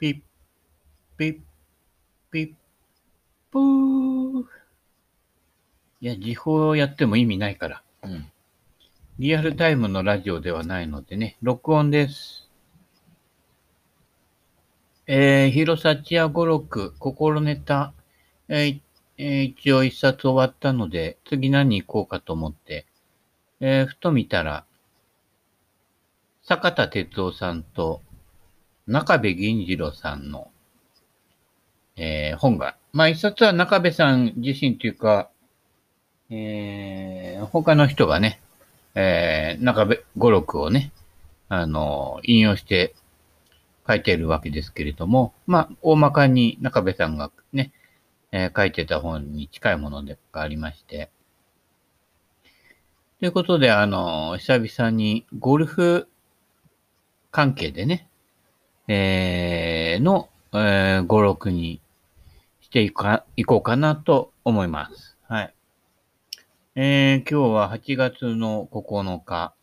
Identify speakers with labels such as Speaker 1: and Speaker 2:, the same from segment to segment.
Speaker 1: ピッ、ピッ、ピッ、プー。いや、時報やっても意味ないから。うん。リアルタイムのラジオではないのでね、録音です。えー、広さちや語録、心ネタ、えーえー、一応一冊終わったので、次何行こうかと思って、えー、ふと見たら、坂田哲夫さんと中部銀次郎さんの、えー、本が、まあ一冊は中部さん自身というか、えー、他の人がね、えー、中部語録をね、あの、引用して書いているわけですけれども、まあ、大まかに中部さんがね、えー、書いてた本に近いものがありまして、ということで、あの、久々にゴルフ関係でね、えー、の、えー、語録にしていか、いこうかなと思います。はい。えー、今日は8月の9日、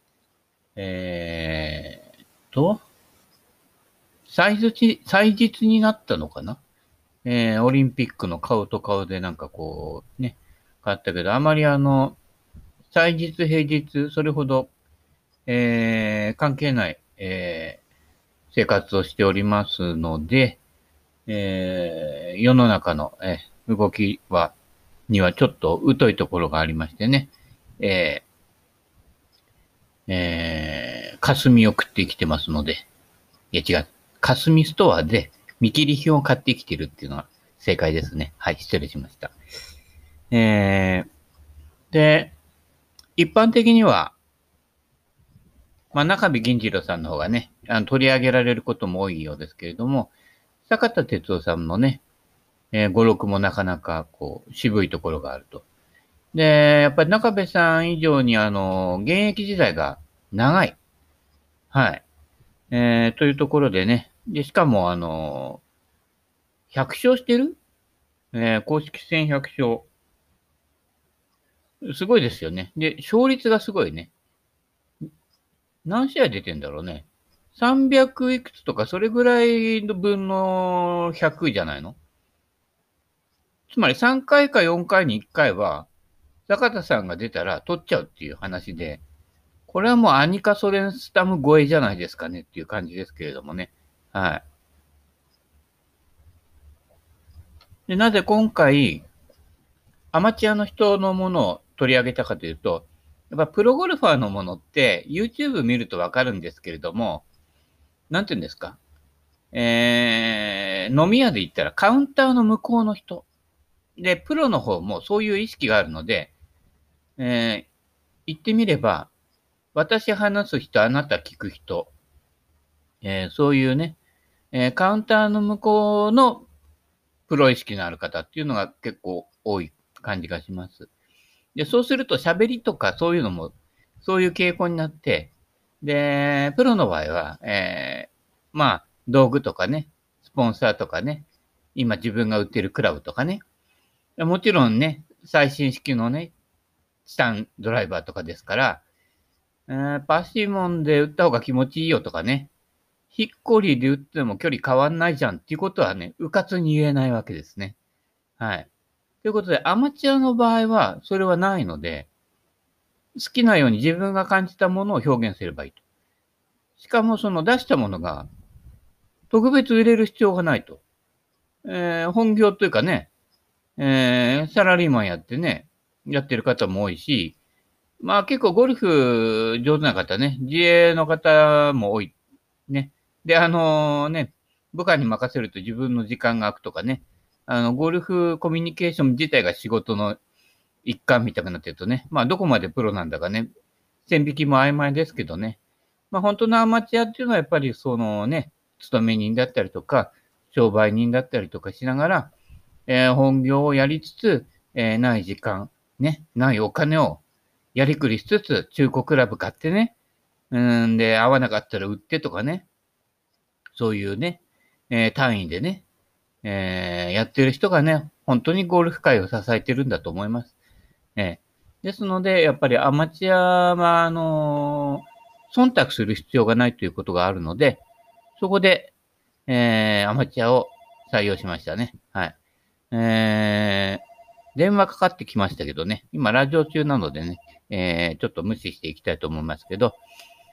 Speaker 1: えーと、祭日、祭日になったのかな？えー、オリンピックの顔と顔でなんかこう、ね、変わったけど、あまりあの、祭日、平日、それほど、えー、関係ない、えー、生活をしておりますので、えー、世の中の、えー、動きは、にはちょっと疎いところがありましてね、えー、えー、霞を食ってきてますので、いや違う、霞ストアで見切り品を買ってきてるっていうのは正解ですね。はい、失礼しました。えー、で、一般的には、まあ、中部銀次郎さんの方がね、あの取り上げられることも多いようですけれども、坂田哲夫さんのね、えー、語録もなかなかこう渋いところがあると。で、やっぱり中部さん以上にあの、現役時代が長い。はい。えー、というところでね、で、しかもあの、100勝してる？えー、公式戦100勝。すごいですよね。で、勝率がすごいね。何試合出てんだろうね。300いくつとか、それぐらいの分の100じゃないの？つまり3回か4回に1回は、坂田さんが出たら取っちゃうっていう話で、これはもうアニカソレンスタム超えじゃないですかねっていう感じですけれどもね。はい。で、なぜ今回、アマチュアの人のものを取り上げたかというと、やっぱプロゴルファーのものって YouTube 見るとわかるんですけれども、なんて言うんですか？えー、飲み屋で言ったらカウンターの向こうの人。で、プロの方もそういう意識があるので、えー、言ってみれば、私話す人、あなた聞く人、えー、そういうね、えー、カウンターの向こうのプロ意識のある方っていうのが結構多い感じがします。で、そうすると喋りとかそういうのも、そういう傾向になって、で、プロの場合は、えー、まあ、道具とかね、スポンサーとかね、今自分が売ってるクラブとかね、もちろんね、最新式のね、チタンドライバーとかですから、えー、パシモンで打った方が気持ちいいよとかね、ヒッコリーで打っても距離変わんないじゃんっていうことはね、うかつに言えないわけですね。はい。ということで、アマチュアの場合は、それはないので、好きなように自分が感じたものを表現すればいいと。しかもその出したものが特別売れる必要がないと。えー、本業というかね、えー、サラリーマンやってね、やってる方も多いし、まあ結構ゴルフ上手な方ね、自営の方も多い。ね。で、あのー、ね、部下に任せると自分の時間が空くとかね、あの、ゴルフコミュニケーション自体が仕事の一環みたいになってるとね、まあどこまでプロなんだかね、線引きも曖昧ですけどね、まあ本当のアマチュアっていうのはやっぱりそのね、勤め人だったりとか、商売人だったりとかしながら、えー、本業をやりつつ、えー、ない時間、ね、ないお金をやりくりしつつ、中古クラブ買ってね、うんで、合わなかったら売ってとかね、そういうね、えー、単位でね、えー、やってる人がね、本当にゴルフ界を支えてるんだと思います。えー、ですので、やっぱりアマチュアは、あのー、忖度する必要がないということがあるので、そこで、えー、アマチュアを採用しましたね。はい。えー、電話かかってきましたけどね、今ラジオ中なのでね、えー、ちょっと無視していきたいと思いますけど、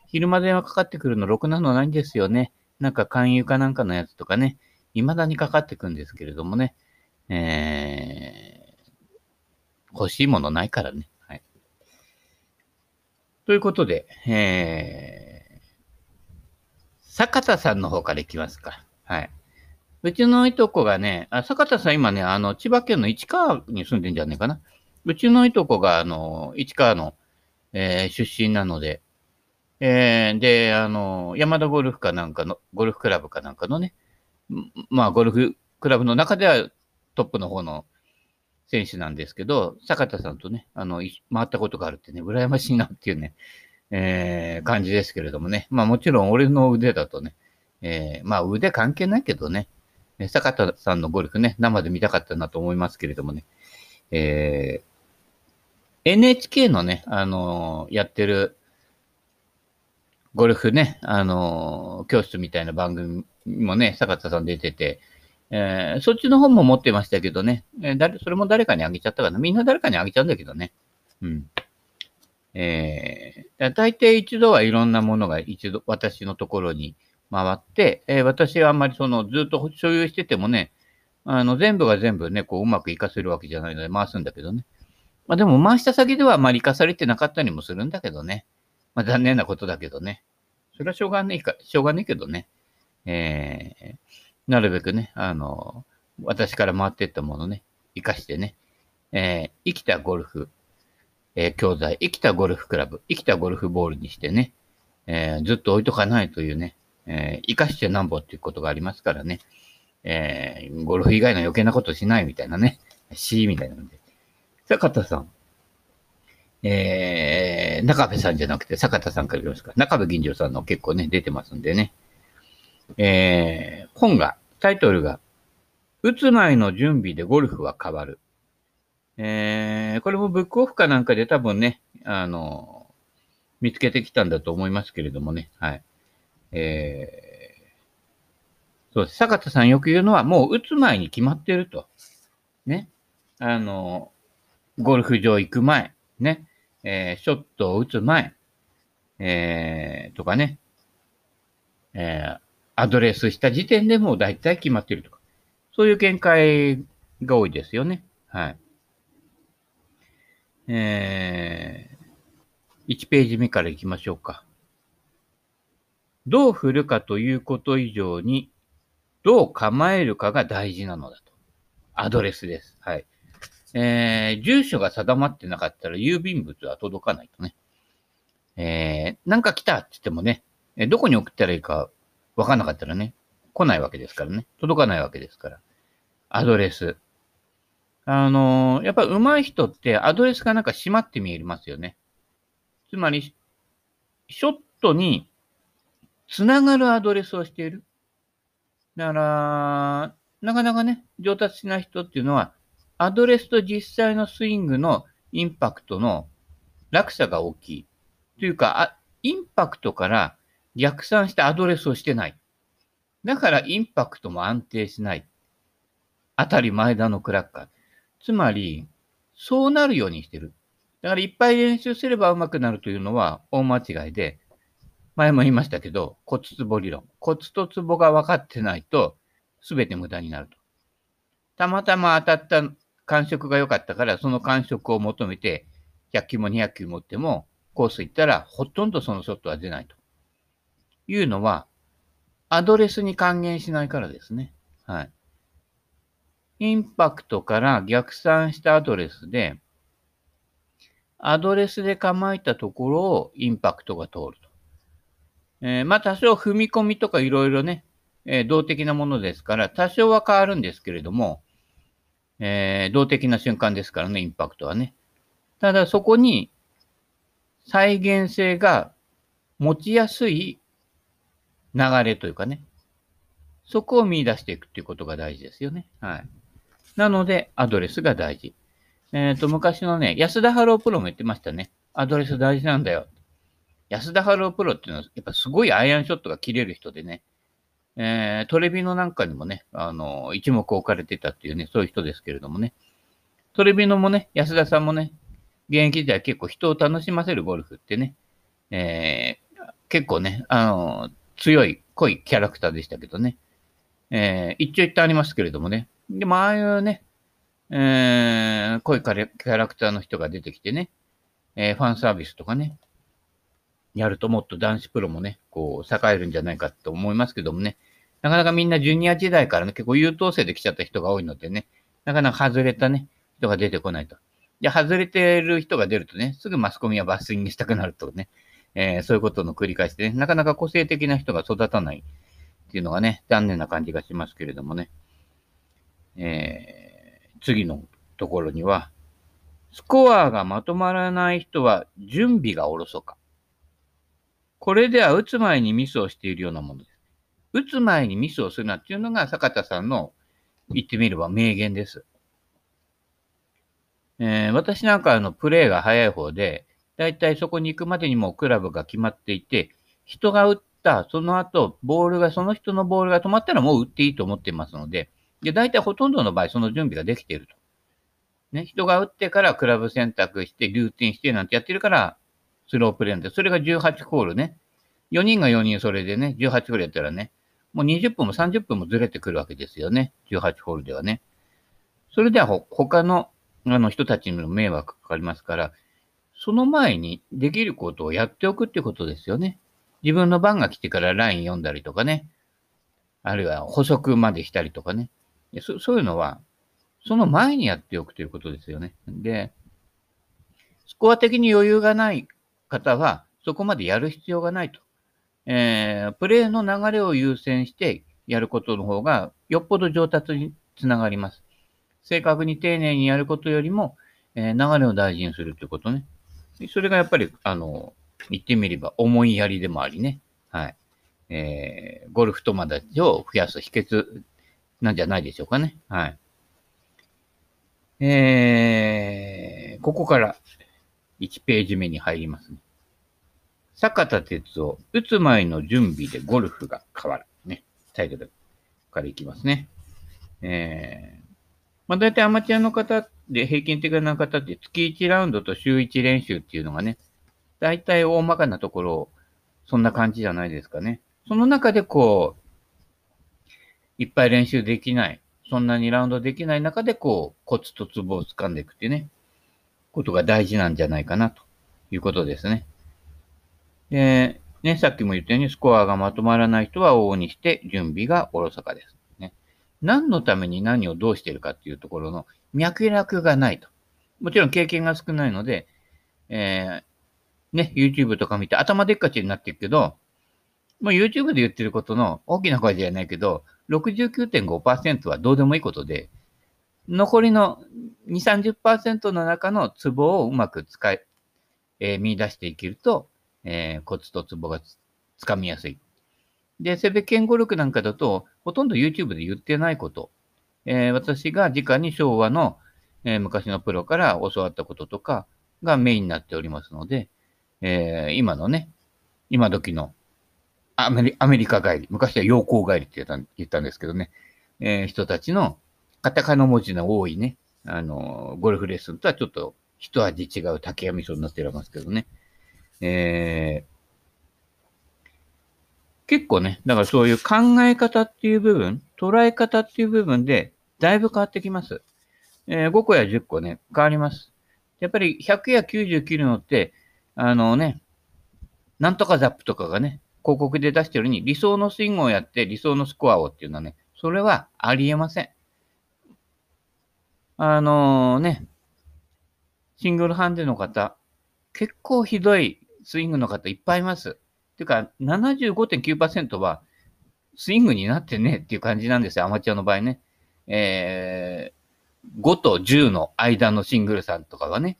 Speaker 1: 昼間電話かかってくるのろくなのないんですよね。なんか勧誘かなんかのやつとかね、未だにかかってくんですけれどもね、えー、欲しいものないからね。はい。ということで、えー、坂田さんの方からいきますか。はい。うちのいとこがね、あ坂田さん今ね、あの、千葉県の市川に住んでんじゃねえかな。うちのいとこが、あの、市川の、えー、出身なので、えー、で、あの、山田ゴルフかなんかの、ゴルフクラブかなんかのね、まあ、ゴルフクラブの中ではトップの方の選手なんですけど、坂田さんとね、あの、回ったことがあるってね、羨ましいなっていうね、えー、感じですけれどもね。まあもちろん俺の腕だとね、えー、まあ腕関係ないけどね、坂田さんのゴルフね、生で見たかったなと思いますけれどもね、えー、NHK のね、あのー、やってる、ゴルフね、あのー、教室みたいな番組もね、坂田さん出てて、えー、そっちの本も持ってましたけどね、えー、誰、それも誰かにあげちゃったかな。みんな誰かにあげちゃうんだけどね。うん。えー、大抵一度はいろんなものが一度私のところに回って、えー、私はあんまりそのずっと所有しててもね、あの全部が全部ね、こううまく活かせるわけじゃないので回すんだけどね。まあでも回した先ではあまり活かされてなかったりもするんだけどね。まあ残念なことだけどね。それはしょうがねえか、しょうがねえけどね。えー、なるべくね、あの、私から回っていったものね、活かしてね、えー、生きたゴルフ、えー、教材、生きたゴルフクラブ、生きたゴルフボールにしてね、えー、ずっと置いとかないというね、えー、生かしてなんぼっていうことがありますからね、えー、ゴルフ以外の余計なことしないみたいなね、しみたいなので。坂田さん。えー、中部さんじゃなくて坂田さんからいますか。中部銀城さんの結構ね、出てますんでね。えー、本が、タイトルが、打つ前の準備でゴルフは変わる。えー、これもブックオフかなんかで多分ね、あの、見つけてきたんだと思いますけれどもね、はい。えー、そうです。坂田さんよく言うのは、もう打つ前に決まってると。ね。あの、ゴルフ場行く前、ね。えー、ショットを打つ前、えー、とかね。えー、アドレスした時点でもう大体決まってるとか。そういう見解が多いですよね。はい。えー、1ページ目から行きましょうか。どう振るかということ以上に、どう構えるかが大事なのだと。アドレスです。はい。えー、住所が定まってなかったら郵便物は届かないとね。えー、なんか来たって言ってもね、どこに送ったらいいかわかんなかったらね、来ないわけですからね。届かないわけですから。アドレス。あのー、やっぱ上手い人ってアドレスがなんか閉まって見えますよね。つまり、ショットにつながるアドレスをしている。だから、なかなかね、上達しない人っていうのは、アドレスと実際のスイングのインパクトの落差が大きい。というか、インパクトから逆算してアドレスをしてない。だからインパクトも安定しない。当たり前だのクラッカー。つまり、そうなるようにしてる。だからいっぱい練習すれば上手くなるというのは大間違いで、前も言いましたけど、骨ツボ理論。骨とツボが分かってないと、すべて無駄になると。たまたま当たった感触が良かったから、その感触を求めて、100球も200球持っても、コース行ったら、ほとんどそのショットは出ないと。いうのは、アドレスに還元しないからですね。はい。インパクトから逆算したアドレスで、アドレスで構えたところをインパクトが通ると。えー、まあ多少踏み込みとかいろいろね、えー、動的なものですから、多少は変わるんですけれども、えー、動的な瞬間ですからね、インパクトはね。ただそこに再現性が持ちやすい流れというかね、そこを見出していくっていうことが大事ですよね。はい。なので、アドレスが大事。えっ、ー、と、昔のね、安田春雄プロも言ってましたね。アドレス大事なんだよ。安田春雄プロっていうのは、やっぱすごいアイアンショットが切れる人でね、えー、トレビノなんかにもね、あの、一目置かれてたっていうね、そういう人ですけれどもね。トレビノもね、安田さんもね、現役時代結構人を楽しませるゴルフってね、えー、結構ね、あの、強い、濃いキャラクターでしたけどね。えー、一長一短ありますけれどもね。でも、ああいうね、えー、濃いキャラクターの人が出てきてね、えー、ファンサービスとかね、やるともっと男子プロもね、こう、栄えるんじゃないかと思いますけどもね、なかなかみんなジュニア時代からね、結構優等生で来ちゃった人が多いのでね、なかなか外れたね、人が出てこないと。で、外れてる人が出るとね、すぐマスコミはバッシングしたくなるとね、えー、そういうことの繰り返しでね、なかなか個性的な人が育たないっていうのがね、残念な感じがしますけれどもね。えー、次のところには、スコアがまとまらない人は準備がおろそか。これでは打つ前にミスをしているようなものです。打つ前にミスをするなっていうのが坂田さんの言ってみれば名言です。えー、私なんかのプレーが早い方で、だいたいそこに行くまでにもクラブが決まっていて、人が打った、その後、ボールが、その人のボールが止まったらもう打っていいと思っていますので、で、大体ほとんどの場合、その準備ができていると。ね、人が打ってからクラブ選択して、ルーティンしてなんてやってるから、スロープレーンで、それが18ホールね。4人が4人それでね、18ホールやったらね、もう20分も30分もずれてくるわけですよね。18ホールではね。それでは他のあの人たちにも迷惑かかりますから、その前にできることをやっておくってことですよね。自分の番が来てからライン読んだりとかね。あるいは補足までしたりとかね。そそういうのは、その前にやっておくということですよね。で、スコア的に余裕がない方は、そこまでやる必要がないと。えー、プレーの流れを優先してやることの方が、よっぽど上達につながります。正確に丁寧にやることよりも、えー、流れを大事にするってことね。それがやっぱり、あの、言ってみれば思いやりでもありね。はい。えー、ゴルフ友達を増やす秘訣なんじゃないでしょうかね。はい。えー、ここから1ページ目に入りますね。坂田哲夫、打つ前の準備でゴルフが変わる。ね。タイトルからいきますね。えー、まあ大体アマチュアの方で平均的な方って月1ラウンドと週1練習っていうのがね、大体大まかなところ、そんな感じじゃないですかね。その中でこう、いっぱい練習できない、そんなにラウンドできない中でこう、コツとツボを掴んでいくっていうね、ことが大事なんじゃないかなということですね。で、ね、さっきも言ったようにスコアがまとまらない人は往々にして準備がおろそかです。ね。何のために何をどうしているかっていうところの脈絡がないと。もちろん経験が少ないので、えー、ね、YouTube とか見て頭でっかちになってるけど、もう YouTube で言ってることの大きな声じゃないけど、69.5%はどうでもいいことで、残りの2、30%の中のツボをうまく使い、えー、見出していけると、えー、コツとツボがつかみやすい。で、セベ健語力なんかだと、ほとんど YouTube で言ってないこと。えー、私が直に昭和の、えー、昔のプロから教わったこととかがメインになっておりますので、えー、今のね、今時のアメリアメリカ帰り、昔は陽光帰りって言ったんですけどね、えー、人たちのカタカナ文字の多いね、あの、ゴルフレッスンとはちょっと一味違う竹や味噌になっておりますけどね。えー、結構ね、だからそういう考え方っていう部分、捉え方っていう部分で、だいぶ変わってきます。えー、5個や10個ね、変わります。やっぱり100や90切るのって、あのね、なんとかザップとかがね、広告で出してるように理想のスイングをやって理想のスコアをっていうのはね、それはありえません。あのー、ね、シングルハンデの方、結構ひどいスイングの方いっぱいいます。っていうか、75.9%はスイングになってねっていう感じなんですよ、アマチュアの場合ね。えー、5と10の間のシングルさんとかはね。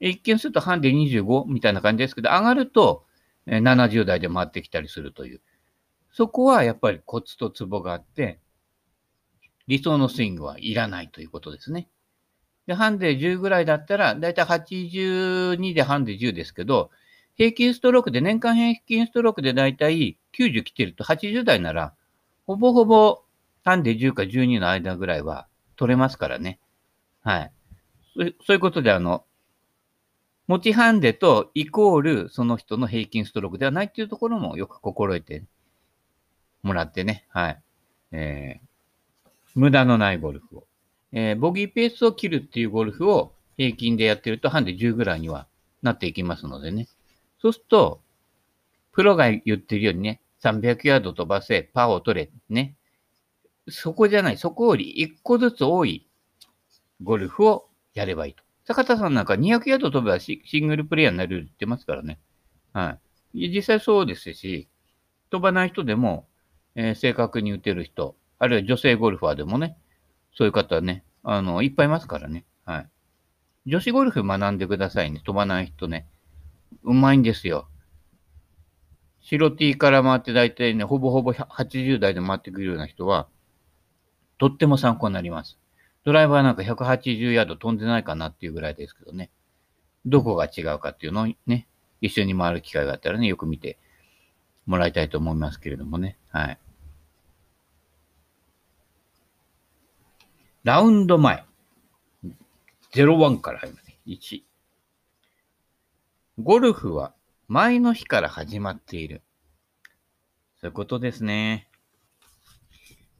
Speaker 1: 一見するとハンデ25みたいな感じですけど、上がると70代で回ってきたりするという。そこはやっぱりコツとツボがあって、理想のスイングはいらないということですね。で、ハンデ10ぐらいだったら、だいたい82でハンデ10ですけど、平均ストロークで、年間平均ストロークでだいたい90来てると80代なら、ほぼほぼハンデ10か12の間ぐらいは取れますからね。はい。そういうことで、あの、持ちハンデとイコールその人の平均ストロークではないっていうところもよく心得てもらってね。はい。えー、無駄のないゴルフを。えー、ボギーペースを切るっていうゴルフを平均でやってるとハンデ10ぐらいにはなっていきますのでね。そうすると、プロが言ってるようにね、300ヤード飛ばせ、パーを取れ、ね。そこじゃない、そこより1個ずつ多いゴルフをやればいいと。坂田さんなんか200ヤード飛べばシングルプレイヤーになるって言ってますからね。はい。実際そうですし、飛ばない人でも、えー、正確に打てる人、あるいは女性ゴルファーでもね、そういう方ね、あの、いっぱいいますからね。はい。女子ゴルフ学んでくださいね。飛ばない人ね。うまいんですよ。白 T から回って大体ね、ほぼほぼ80代で回ってくるような人は、とっても参考になります。ドライバーなんか180ヤード飛んでないかなっていうぐらいですけどね。どこが違うかっていうのをね、一緒に回る機会があったらね、よく見てもらいたいと思いますけれどもね。はい。ラウンド前。01から入ります。1。ゴルフは前の日から始まっている。そういうことですね。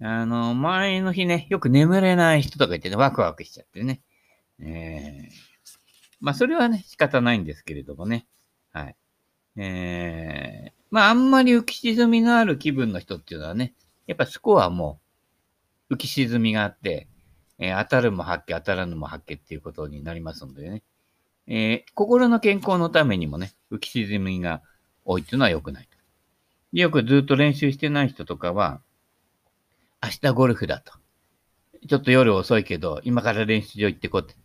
Speaker 1: あの、前の日ね、よく眠れない人とか言ってね、ワクワクしちゃってね。えー、まあ、それはね、仕方ないんですけれどもね。はい。えー、まあ、あんまり浮き沈みのある気分の人っていうのはね、やっぱスコアも浮き沈みがあって、えー、当たるも発見、当たらぬも発見っていうことになりますのでね。えー、心の健康のためにもね、浮き沈みが多いっていうのは良くない。よくずっと練習してない人とかは、明日ゴルフだと。ちょっと夜遅いけど、今から練習場行ってこうって。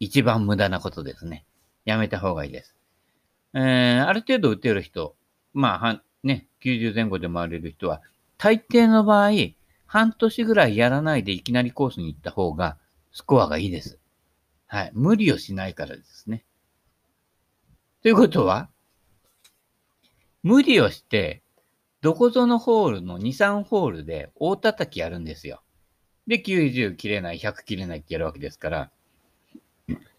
Speaker 1: 一番無駄なことですね。やめた方がいいです。えー、ある程度打てる人、まあ、ね、90前後で回れる人は、大抵の場合、半年ぐらいやらないでいきなりコースに行った方が、スコアがいいです。はい。無理をしないからですね。ということは、無理をして、どこぞのホールの2、3ホールで大叩きやるんですよ。で、90切れない、100切れないってやるわけですから。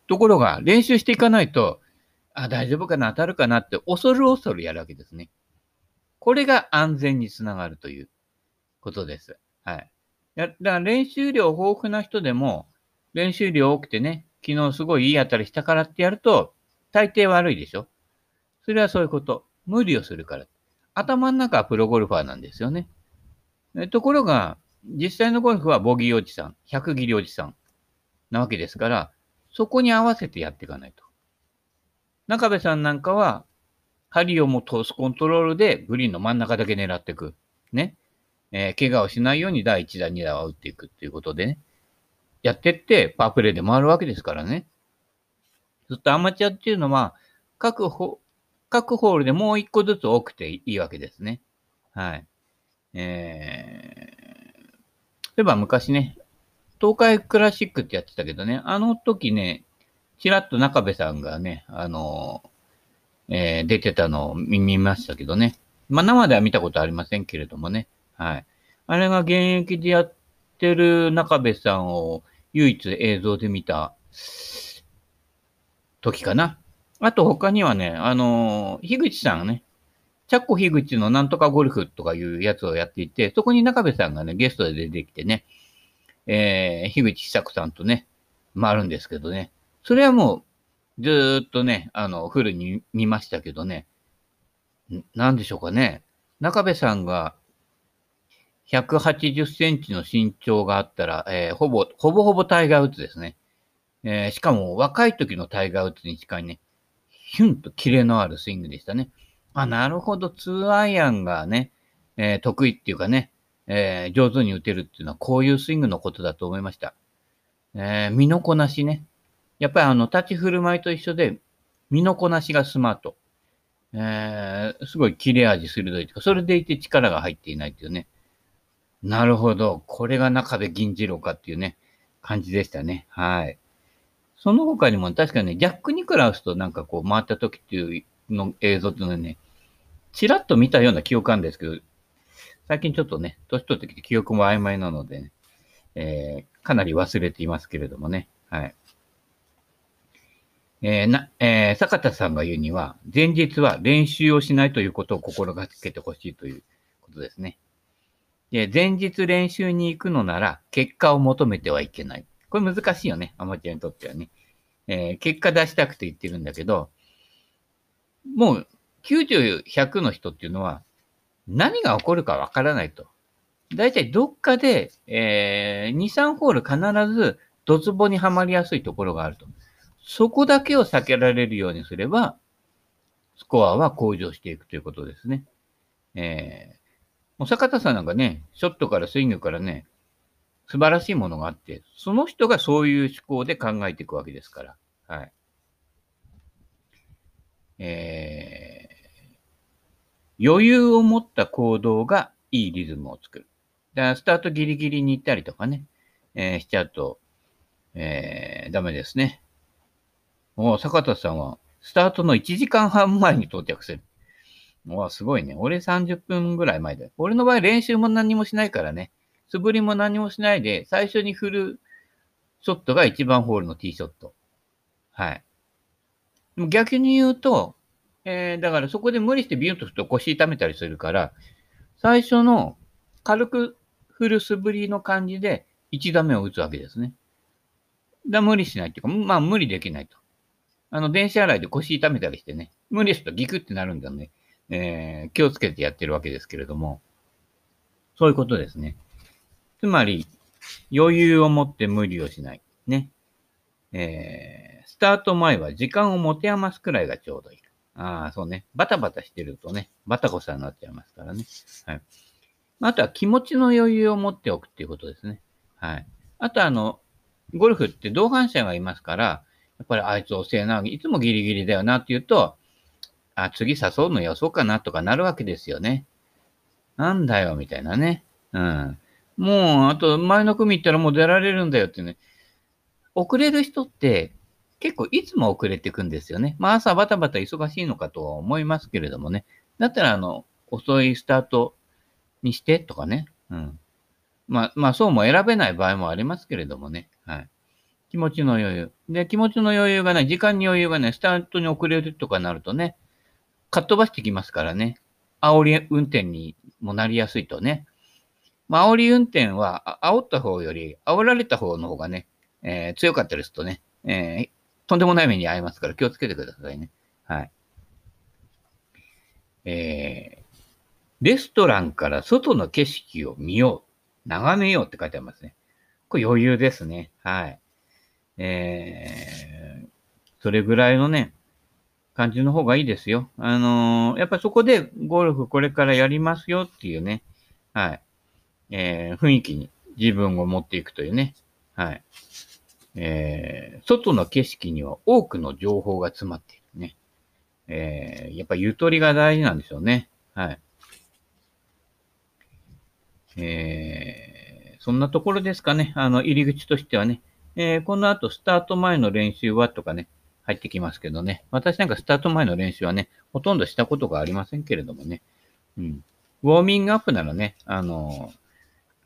Speaker 1: ところが、練習していかないと、あ、大丈夫かな、当たるかなって、恐る恐るやるわけですね。これが安全につながるということです。はい。だから練習量豊富な人でも、練習量多くてね、昨日すごいいい当たりしたからってやると、大抵悪いでしょそれはそういうこと。無理をするから。頭の中はプロゴルファーなんですよね。ところが、実際のゴルフはボギーおじさん、100切りおじさんなわけですから、そこに合わせてやっていかないと。中部さんなんかは、針をも通すコントロールでグリーンの真ん中だけ狙っていく。ね。えー、怪我をしないように第1打、2打は打っていくっていうことでね。やってって、パープレイで回るわけですからね。ずっとアマチュアっていうのは、各各ホールでもう一個ずつ多くていいわけですね。はい。えー、例えば昔ね、東海クラシックってやってたけどね、あの時ね、ちらっと中部さんがね、あの、えー、出てたのを見ましたけどね。まあ生では見たことありませんけれどもね。はい。あれが現役でやってる中部さんを唯一映像で見た時かな。あと他にはね、あのー、樋口さんがね、チャッコ樋口のなんとかゴルフとかいうやつをやっていて、そこに中部さんがね、ゲストで出てきてね、えー、樋口久子さんとね、回るんですけどね、それはもう、ずーっとね、あの、フルに見ましたけどね、なんでしょうかね、中部さんが180センチの身長があったら、えー、ほぼ、ほぼほぼタイガーウッズですね。えー、しかも若い時のタイガーウッズに近いね、ヒュンとキレのあるスイングでしたね。あ、なるほど、2アイアンがね、えー、得意っていうかね、えー、上手に打てるっていうのはこういうスイングのことだと思いました。え、身のこなしね。やっぱりあの、立ち振る舞いと一緒で、身のこなしがスマート。え、すごい切れ味鋭いというか、それでいて力が入っていないっていうね。なるほど。これが中部銀次郎かっていうね、感じでしたね。はい。その他にも確かにね、ジャック・ニクラウスとなんかこう回った時っていうの映像っていうのはね、ちらっと見たような記憶あるんですけど、最近ちょっとね、年取ってきて記憶も曖昧なので、ね、えー、かなり忘れていますけれどもね。はい。えー、な、えー、坂田さんが言うには、前日は練習をしないということを心がけてほしいということですね。で、前日練習に行くのなら、結果を求めてはいけない。これ難しいよね、アマチュアにとってはね。えー、結果出したくて言ってるんだけど、もう90、100の人っていうのは、何が起こるかわからないと。だいたいどっかで、えー、2、3ホール必ずドツボにはまりやすいところがあると。そこだけを避けられるようにすれば、スコアは向上していくということですね。えー、もう坂田さんなんかね、ショットからスイングからね、素晴らしいものがあって、その人がそういう思考で考えていくわけですから。はい。えー、余裕を持った行動がいいリズムを作る。だからスタートギリギリに行ったりとかね、えー、しちゃうと、えー、ダメですね。もう坂田さんは、スタートの1時間半前に到着する。もうすごいね。俺30分ぐらい前だよ。俺の場合練習も何もしないからね。素振りも何もしないで、最初に振るショットが1番ホールのティーショット。はい。も逆に言うと、えー、だからそこで無理してビュンと振ると腰痛めたりするから、最初の軽く振る素振りの感じで1打目を打つわけですね。だ無理しないっていうか、まあ無理できないと。あの、電子洗いで腰痛めたりしてね、無理するとギクってなるんだよね。えー、気をつけてやってるわけですけれども、そういうことですね。つまり、余裕を持って無理をしない。ね。えー、スタート前は時間を持て余すくらいがちょうどいい。ああ、そうね。バタバタしてるとね、バタコさんになっちゃいますからね。はい。あとは気持ちの余裕を持っておくっていうことですね。はい。あとあの、ゴルフって同伴者がいますから、やっぱりあいつ遅えな、いつもギリギリだよなって言うと、あ、次誘うのよそうかなとかなるわけですよね。なんだよ、みたいなね。うん。もう、あと前の組行ったらもう出られるんだよってね。遅れる人って結構いつも遅れていくんですよね。まあ朝バタバタ忙しいのかとは思いますけれどもね。だったらあの、遅いスタートにしてとかね。うん。まあ、まあそうも選べない場合もありますけれどもね。はい。気持ちの余裕。で、気持ちの余裕がない、時間に余裕がない、スタートに遅れるとかなるとね、かっ飛ばしてきますからね。煽り運転にもなりやすいとね。まあ、煽り運転は、煽った方より、煽られた方の方がね、えー、強かったりするとね、えー、とんでもない目に遭いますから気をつけてくださいね。はい。えー、レストランから外の景色を見よう、眺めようって書いてありますね。これ余裕ですね。はい。えー、それぐらいのね、感じの方がいいですよ。あのー、やっぱそこでゴルフこれからやりますよっていうね、はい。えー、雰囲気に自分を持っていくというね。はい。えー、外の景色には多くの情報が詰まっているね。えー、やっぱゆとりが大事なんでしょうね。はい。えー、そんなところですかね。あの、入り口としてはね。えー、この後、スタート前の練習はとかね、入ってきますけどね。私なんかスタート前の練習はね、ほとんどしたことがありませんけれどもね。うん。ウォーミングアップならね、あのー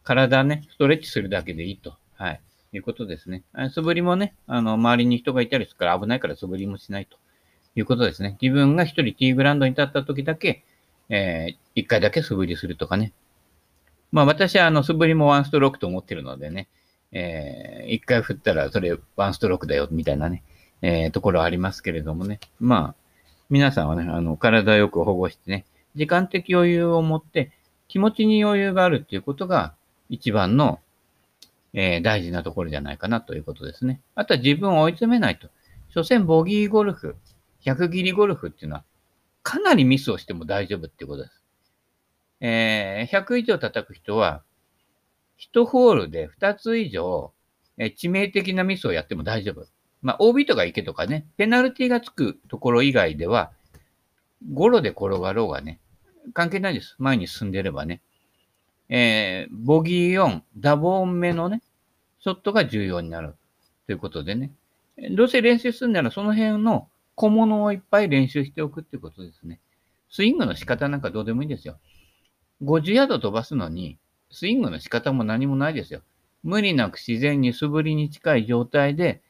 Speaker 1: 体ね、ストレッチするだけでいいと。はい。いうことですね。素振りもね、あの、周りに人がいたりするから危ないから素振りもしないということですね。自分が一人ティーグラウンドに立った時だけ、えー、一回だけ素振りするとかね。まあ私はあの素振りもワンストロークと思ってるのでね、えー、一回振ったらそれワンストロークだよみたいなね、えー、ところありますけれどもね。まあ、皆さんはね、あの、体よく保護してね、時間的余裕を持って気持ちに余裕があるっていうことが、一番の、えー、大事なところじゃないかなということですね。あとは自分を追い詰めないと。所詮ボギーゴルフ、100切りゴルフっていうのは、かなりミスをしても大丈夫っていうことです。えー、100以上叩く人は、1ホールで2つ以上、えー、致命的なミスをやっても大丈夫。まあ、OB とか池とかね、ペナルティがつくところ以外では、ゴロで転がろうがね、関係ないです。前に進んでればね。えー、ボギー4、ダボン目のね、ショットが重要になるということでね。どうせ練習するならその辺の小物をいっぱい練習しておくってことですね。スイングの仕方なんかどうでもいいんですよ。50ヤード飛ばすのに、スイングの仕方も何もないですよ。無理なく自然に素振りに近い状態で、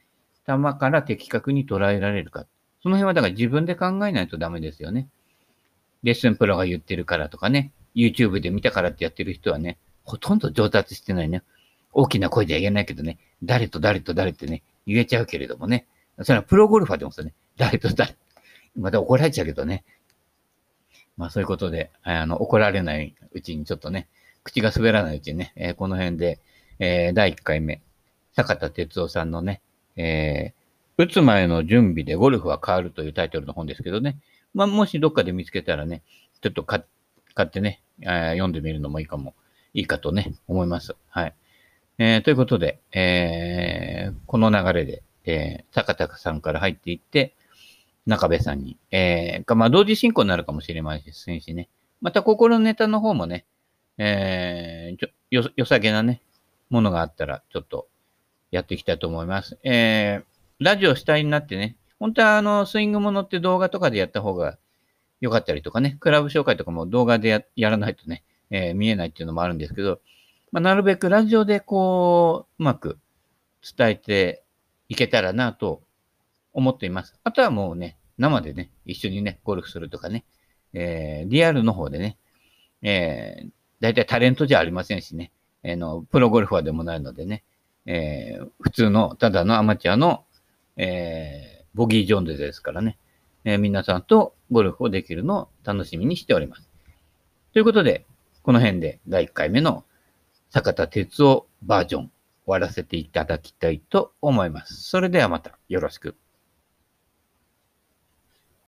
Speaker 1: 球から的確に捉えられるか。その辺はだから自分で考えないとダメですよね。レッスンプロが言ってるからとかね、YouTube で見たからってやってる人はね、ほとんど上達してないね。大きな声では言えないけどね、誰と誰と誰ってね、言えちゃうけれどもね。それはプロゴルファーでもさね、誰と誰。また怒られちゃうけどね。まあそういうことで、あの、怒られないうちにちょっとね、口が滑らないうちにね、えー、この辺で、えー、第1回目、坂田哲夫さんのね、えー、打つ前の準備でゴルフは変わるというタイトルの本ですけどね。まあ、もしどっかで見つけたらね、ちょっと買ってね、え、読んでみるのもいいかも、いいかとね、思います。はい。えー、ということで、えー、この流れで、えー、坂田さんから入っていって、中部さんに、えー、まあ、同時進行になるかもしれませんしね。また、心のネタの方もね、えー、ちょ、よ、良さげなね、ものがあったら、ちょっと、やっていきたいと思います。えー、ラジオ主体になってね、本当はあの、スイングものって動画とかでやった方が良かったりとかね、クラブ紹介とかも動画でやらないとね、えー、見えないっていうのもあるんですけど、まあ、なるべくラジオでこう、うまく伝えていけたらなと思っています。あとはもうね、生でね、一緒にね、ゴルフするとかね、えー、リアルの方でね、えー、だいたいタレントじゃありませんしね、えー、の、プロゴルファーでもないのでね、えー、普通の、ただのアマチュアの、えー、ボギー・ジョーンズですからね、えー、皆さんとゴルフをできるのを楽しみにしております。ということで、この辺で第1回目の坂田哲夫バージョン終わらせていただきたいと思います。それではまたよろしく。